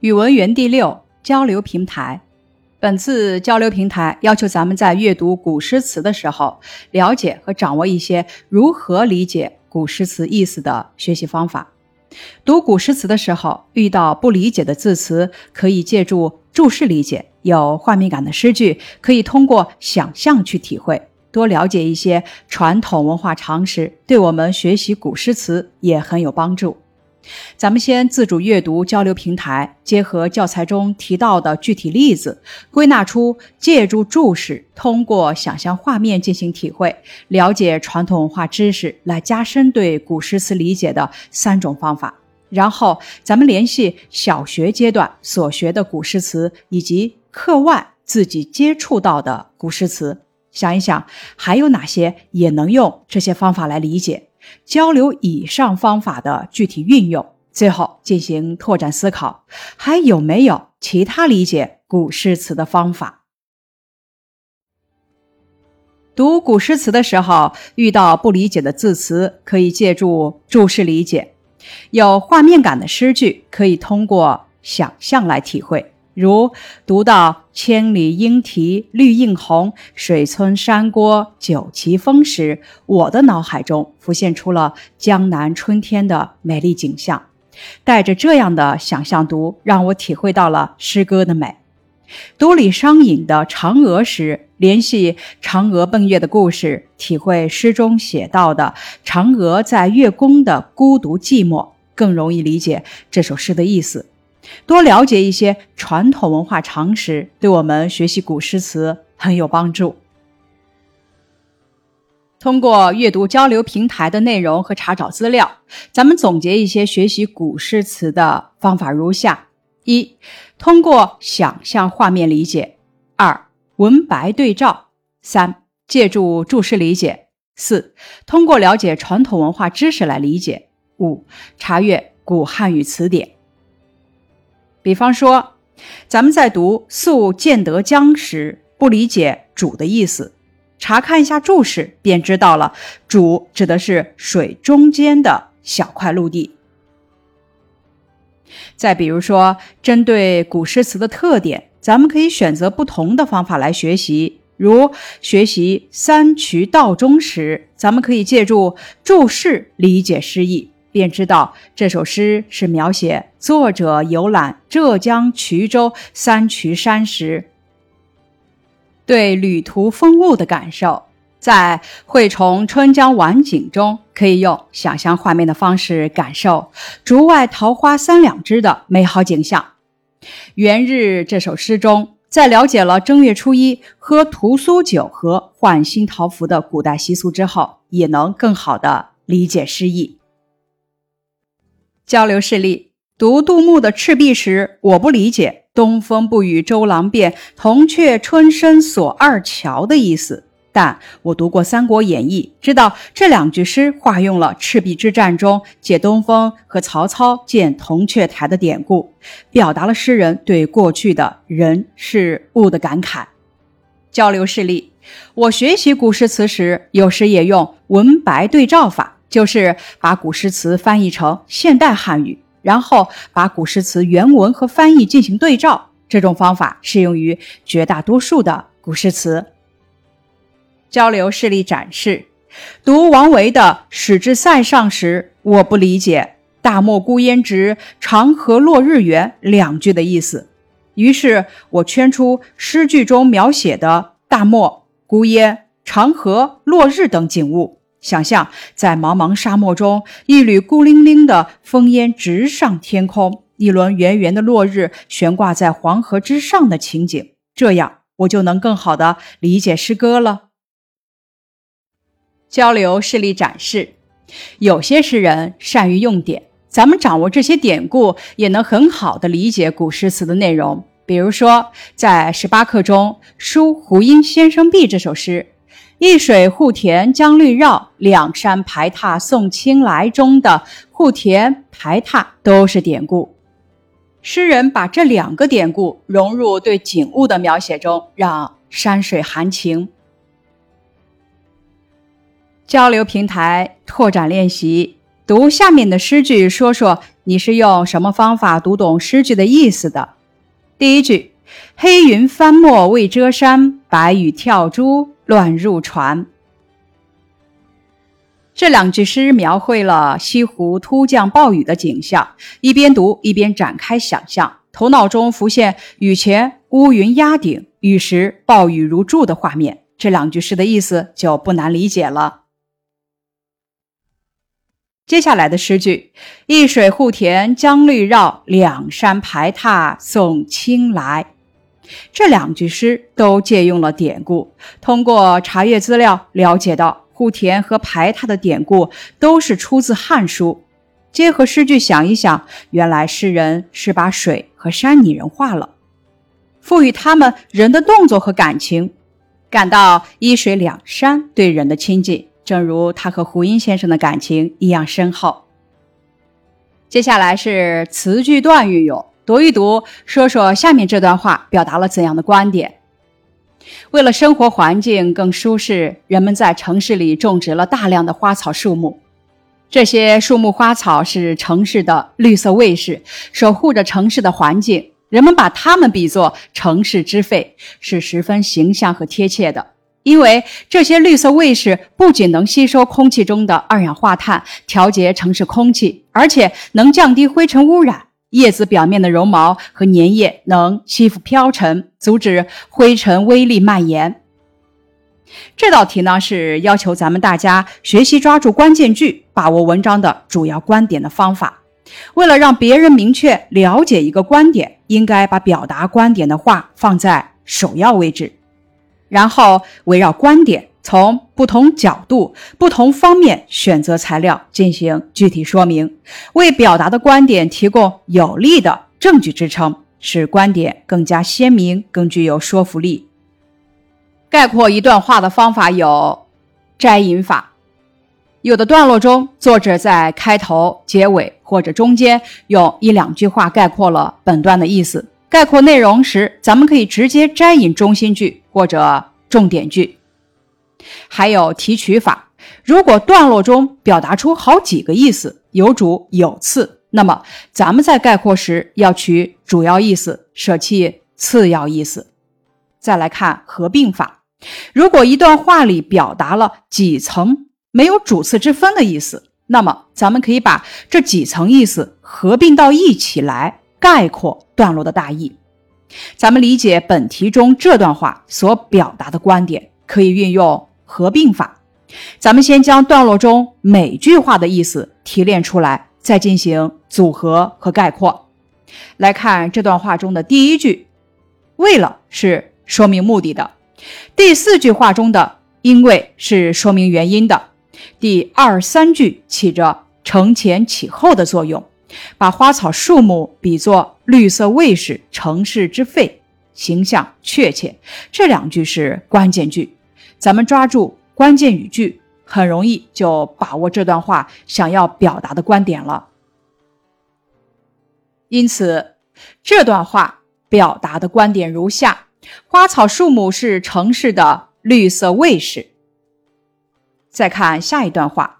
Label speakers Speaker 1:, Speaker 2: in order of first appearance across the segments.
Speaker 1: 语文园地六交流平台，本次交流平台要求咱们在阅读古诗词的时候，了解和掌握一些如何理解古诗词意思的学习方法。读古诗词的时候，遇到不理解的字词，可以借助注释理解；有画面感的诗句，可以通过想象去体会。多了解一些传统文化常识，对我们学习古诗词也很有帮助。咱们先自主阅读交流平台，结合教材中提到的具体例子，归纳出借助注释，通过想象画面进行体会，了解传统文化知识，来加深对古诗词理解的三种方法。然后，咱们联系小学阶段所学的古诗词，以及课外自己接触到的古诗词，想一想还有哪些也能用这些方法来理解。交流以上方法的具体运用，最后进行拓展思考，还有没有其他理解古诗词的方法？读古诗词的时候，遇到不理解的字词，可以借助注释理解；有画面感的诗句，可以通过想象来体会。如读到“千里莺啼绿映红，水村山郭酒旗风”时，我的脑海中浮现出了江南春天的美丽景象。带着这样的想象读，让我体会到了诗歌的美。读李商隐的《嫦娥》时，联系嫦娥奔月的故事，体会诗中写到的嫦娥在月宫的孤独寂寞，更容易理解这首诗的意思。多了解一些传统文化常识，对我们学习古诗词很有帮助。通过阅读交流平台的内容和查找资料，咱们总结一些学习古诗词的方法如下：一、通过想象画面理解；二、文白对照；三、借助注释理解；四、通过了解传统文化知识来理解；五、查阅古汉语词典。比方说，咱们在读“宿建德江”时，不理解“主”的意思，查看一下注释，便知道了“主”指的是水中间的小块陆地。再比如说，针对古诗词的特点，咱们可以选择不同的方法来学习。如学习三衢道中时，咱们可以借助注释理解诗意。便知道这首诗是描写作者游览浙江衢州三衢山时对旅途风物的感受。在《惠崇春江晚景》中，可以用想象画面的方式感受“竹外桃花三两枝”的美好景象。《元日》这首诗中，在了解了正月初一喝屠苏酒和换新桃符的古代习俗之后，也能更好的理解诗意。交流事例：读杜牧的《赤壁》时，我不理解“东风不与周郎便，铜雀春深锁二乔”的意思。但我读过《三国演义》，知道这两句诗化用了赤壁之战中借东风和曹操建铜雀台的典故，表达了诗人对过去的人事物的感慨。交流事例：我学习古诗词时，有时也用文白对照法。就是把古诗词翻译成现代汉语，然后把古诗词原文和翻译进行对照。这种方法适用于绝大多数的古诗词。交流示例展示：读王维的《使至塞上》时，我不理解“大漠孤烟直，长河落日圆”两句的意思，于是我圈出诗句中描写的大漠、孤烟、长河、落日等景物。想象在茫茫沙漠中，一缕孤零零的烽烟直上天空，一轮圆圆的落日悬挂在黄河之上的情景，这样我就能更好的理解诗歌了。交流示例展示，有些诗人善于用典，咱们掌握这些典故，也能很好的理解古诗词的内容。比如说，在十八课中，书胡因先生壁这首诗。一水护田将绿绕，两山排闼送青来。中的护田排闼都是典故。诗人把这两个典故融入对景物的描写中，让山水含情。交流平台拓展练习，读下面的诗句，说说你是用什么方法读懂诗句的意思的？第一句：“黑云翻墨未遮山，白雨跳珠乱入船。”这两句诗描绘了西湖突降暴雨的景象，一边读一边展开想象，头脑中浮现雨前乌云压顶，雨时暴雨如注的画面。这两句诗的意思就不难理解了。接下来的诗句：“一水护田将绿绕，两山排闼送青来。”这两句诗都借用了典故，通过查阅资料了解到。护田和排他的典故都是出自《汉书》，结合诗句想一想，原来诗人是把水和山拟人化了，赋予他们人的动作和感情，感到一水两山对人的亲近，正如他和胡英先生的感情一样深厚。接下来是词句段运用，读一读，说说下面这段话表达了怎样的观点。为了生活环境更舒适，人们在城市里种植了大量的花草树木。这些树木花草是城市的绿色卫士，守护着城市的环境。人们把它们比作城市之肺，是十分形象和贴切的。因为这些绿色卫士不仅能吸收空气中的二氧化碳，调节城市空气，而且能降低灰尘污染。叶子表面的绒毛和粘液能吸附飘尘，阻止灰尘微粒蔓延。这道题呢是要求咱们大家学习抓住关键句，把握文章的主要观点的方法。为了让别人明确了解一个观点，应该把表达观点的话放在首要位置，然后围绕观点。从不同角度、不同方面选择材料进行具体说明，为表达的观点提供有力的证据支撑，使观点更加鲜明、更具有说服力。概括一段话的方法有摘引法。有的段落中，作者在开头、结尾或者中间用一两句话概括了本段的意思。概括内容时，咱们可以直接摘引中心句或者重点句。还有提取法，如果段落中表达出好几个意思，有主有次，那么咱们在概括时要取主要意思，舍弃次要意思。再来看合并法，如果一段话里表达了几层没有主次之分的意思，那么咱们可以把这几层意思合并到一起来概括段落的大意。咱们理解本题中这段话所表达的观点，可以运用。合并法，咱们先将段落中每句话的意思提炼出来，再进行组合和概括。来看这段话中的第一句，为了是说明目的的；第四句话中的因为是说明原因的；第二三句起着承前启后的作用，把花草树木比作绿色卫士、城市之肺，形象确切。这两句是关键句。咱们抓住关键语句，很容易就把握这段话想要表达的观点了。因此，这段话表达的观点如下：花草树木是城市的绿色卫士。再看下一段话。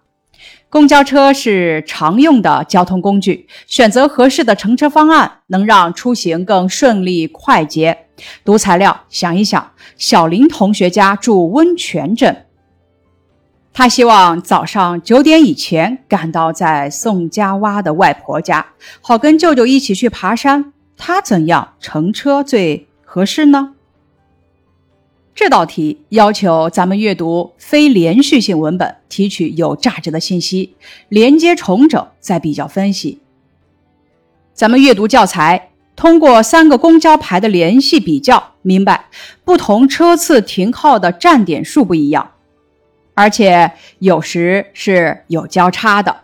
Speaker 1: 公交车是常用的交通工具，选择合适的乘车方案能让出行更顺利快捷。读材料，想一想，小林同学家住温泉镇，他希望早上九点以前赶到在宋家洼的外婆家，好跟舅舅一起去爬山。他怎样乘车最合适呢？这道题要求咱们阅读非连续性文本，提取有价值的信息，连接重整，再比较分析。咱们阅读教材，通过三个公交牌的联系比较，明白不同车次停靠的站点数不一样，而且有时是有交叉的。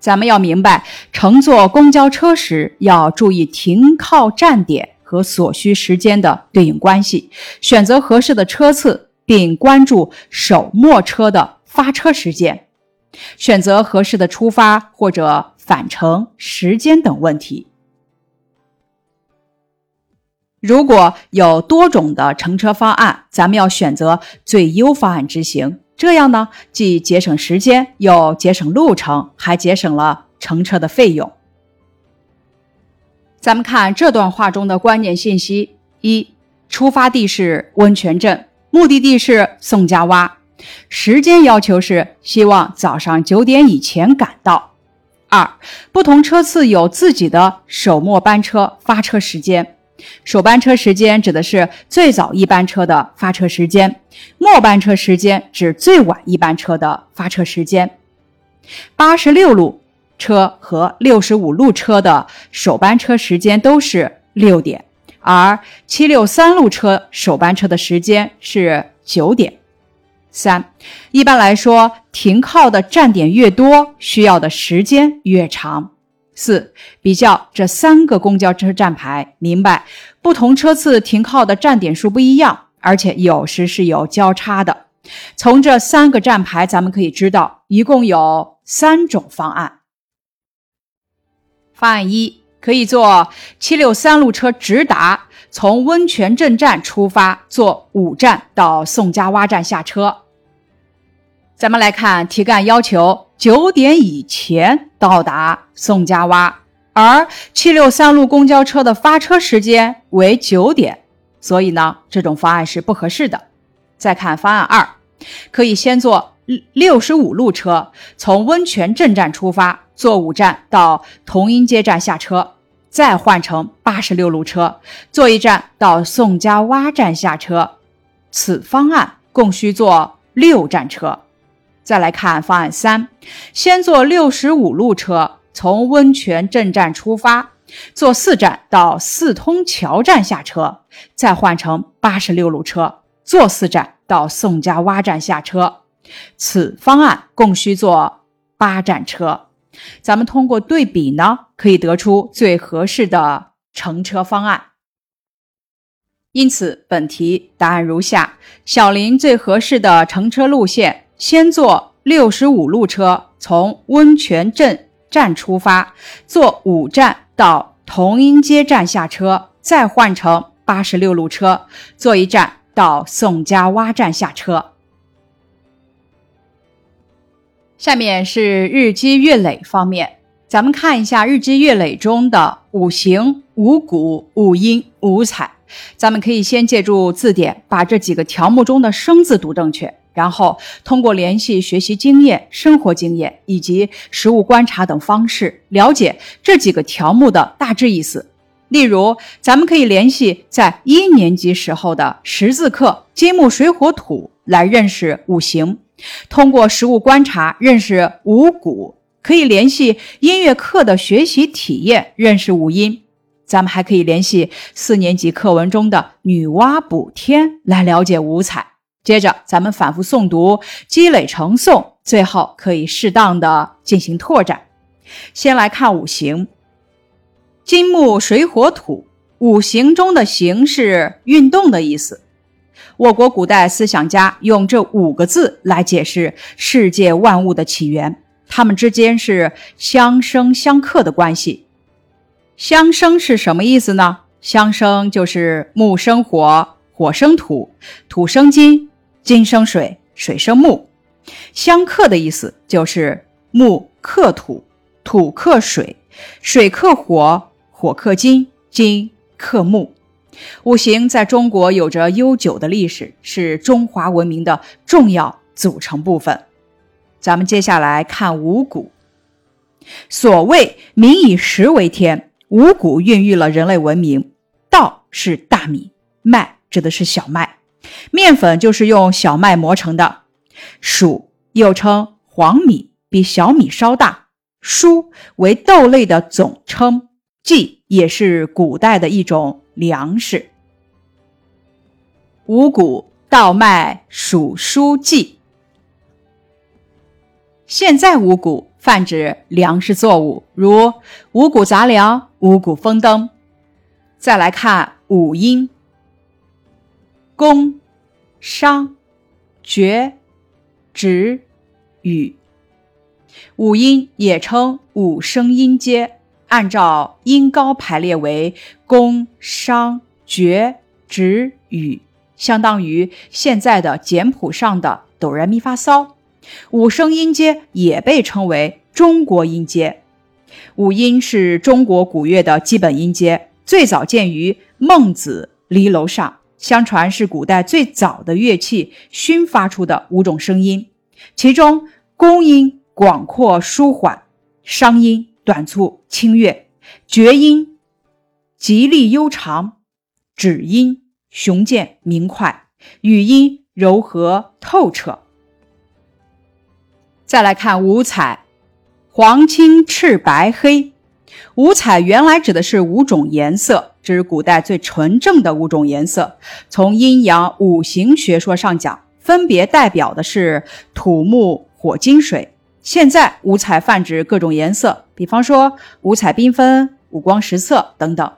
Speaker 1: 咱们要明白，乘坐公交车时要注意停靠站点。和所需时间的对应关系，选择合适的车次，并关注首末车的发车时间，选择合适的出发或者返程时间等问题。如果有多种的乘车方案，咱们要选择最优方案执行。这样呢，既节省时间，又节省路程，还节省了乘车的费用。咱们看这段话中的关键信息：一、出发地是温泉镇，目的地是宋家洼，时间要求是希望早上九点以前赶到。二、不同车次有自己的首末班车发车时间。首班车时间指的是最早一班车的发车时间，末班车时间指最晚一班车的发车时间。八十六路车和六十五路车的首班车时间都是六点，而七六三路车首班车的时间是九点。三，一般来说，停靠的站点越多，需要的时间越长。四，比较这三个公交车站牌，明白不同车次停靠的站点数不一样，而且有时是有交叉的。从这三个站牌，咱们可以知道，一共有三种方案。方案一，可以坐七六三路车直达，从温泉镇站出发，坐五站到宋家洼站下车。咱们来看题干要求九点以前到达宋家洼，而七六三路公交车的发车时间为九点，所以呢，这种方案是不合适的。再看方案二，可以先坐六十五路车，从温泉镇站出发，坐五站到同音街站下车，再换乘八十六路车，坐一站到宋家洼站下车。此方案共需坐六站车。再来看方案三，先坐六十五路车从温泉镇站出发，坐四站到四通桥站下车，再换乘八十六路车，坐四站到宋家洼站下车。此方案共需坐八站车。咱们通过对比呢，可以得出最合适的乘车方案。因此，本题答案如下：小林最合适的乘车路线。先坐六十五路车从温泉镇站出发，坐五站到同阴街站下车，再换乘八十六路车，坐一站到宋家洼站下车。下面是日积月累方面，咱们看一下日积月累中的五行、五谷、五音、五彩。咱们可以先借助字典，把这几个条目中的生字读正确。然后通过联系学习经验、生活经验以及实物观察等方式，了解这几个条目的大致意思。例如，咱们可以联系在一年级时候的识字课“金木水火土”来认识五行；通过实物观察认识五谷，可以联系音乐课的学习体验认识五音。咱们还可以联系四年级课文中的“女娲补天”来了解五彩。接着，咱们反复诵读，积累成诵，最后可以适当的进行拓展。先来看五行：金木水火土。五行中的“行”是运动的意思。我国古代思想家用这五个字来解释世界万物的起源，它们之间是相生相克的关系。相生是什么意思呢？相生就是木生火，火生土，土生金。金生水，水生木，相克的意思就是木克土，土克水，水克火，火克金，金克木。五行在中国有着悠久的历史，是中华文明的重要组成部分。咱们接下来看五谷。所谓“民以食为天”，五谷孕育了人类文明。稻是大米，麦指的是小麦。面粉就是用小麦磨成的，黍又称黄米，比小米稍大。菽为豆类的总称，稷也是古代的一种粮食。五谷稻麦黍菽稷。现在五谷泛指粮食作物，如五谷杂粮、五谷丰登。再来看五音，公。商、角、徵、羽，五音也称五声音阶，按照音高排列为宫、商、角、徵、羽，相当于现在的简谱上的哆来咪发嗦。五声音阶也被称为中国音阶。五音是中国古乐的基本音阶，最早见于《孟子·离楼上》，相传是古代最早的乐器熏发出的五种声音。其中，宫音广阔舒缓，商音短促清越，绝音极力悠长，止音雄健明快，语音柔和透彻。再来看五彩。黄、青、赤、白、黑，五彩原来指的是五种颜色，指古代最纯正的五种颜色。从阴阳五行学说上讲，分别代表的是土、木、火、金、水。现在五彩泛指各种颜色，比方说五彩缤纷、五光十色等等。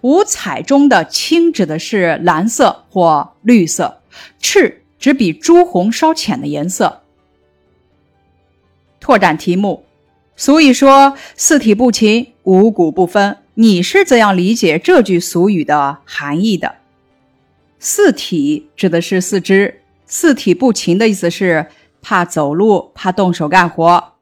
Speaker 1: 五彩中的青指的是蓝色或绿色，赤指比朱红稍浅的颜色。拓展题目。俗语说“四体不勤，五谷不分”，你是怎样理解这句俗语的含义的？“四体”指的是四肢，“四体不勤”的意思是怕走路、怕动手干活；“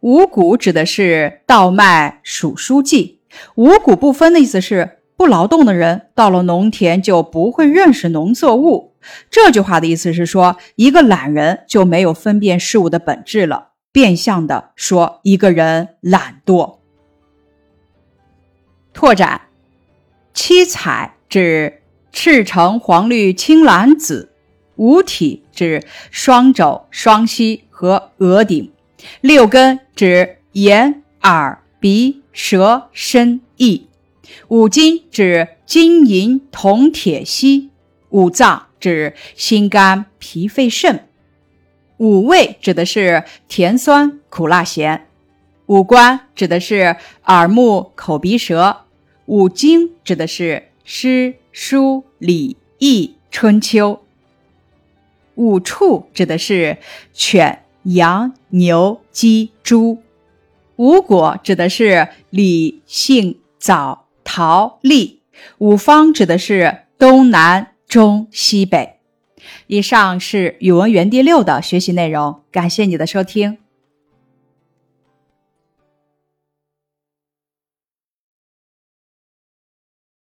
Speaker 1: 五谷”指的是稻麦、黍蔬稷；“五谷不分”的意思是不劳动的人到了农田就不会认识农作物。这句话的意思是说，一个懒人就没有分辨事物的本质了。变相的说，一个人懒惰。拓展，七彩指赤橙黄绿青蓝紫，五体指双肘双膝和额顶，六根指眼耳鼻舌身意，五金指金银铜铁锡，五脏指心肝脾肺肾。五味指的是甜酸苦辣咸，五官指的是耳目口鼻舌，五经指的是诗书礼易春秋，五畜指的是犬羊牛鸡猪，五果指的是李杏枣桃栗，五方指的是东南中西北。以上是语文园地六的学习内容，感谢你的收听。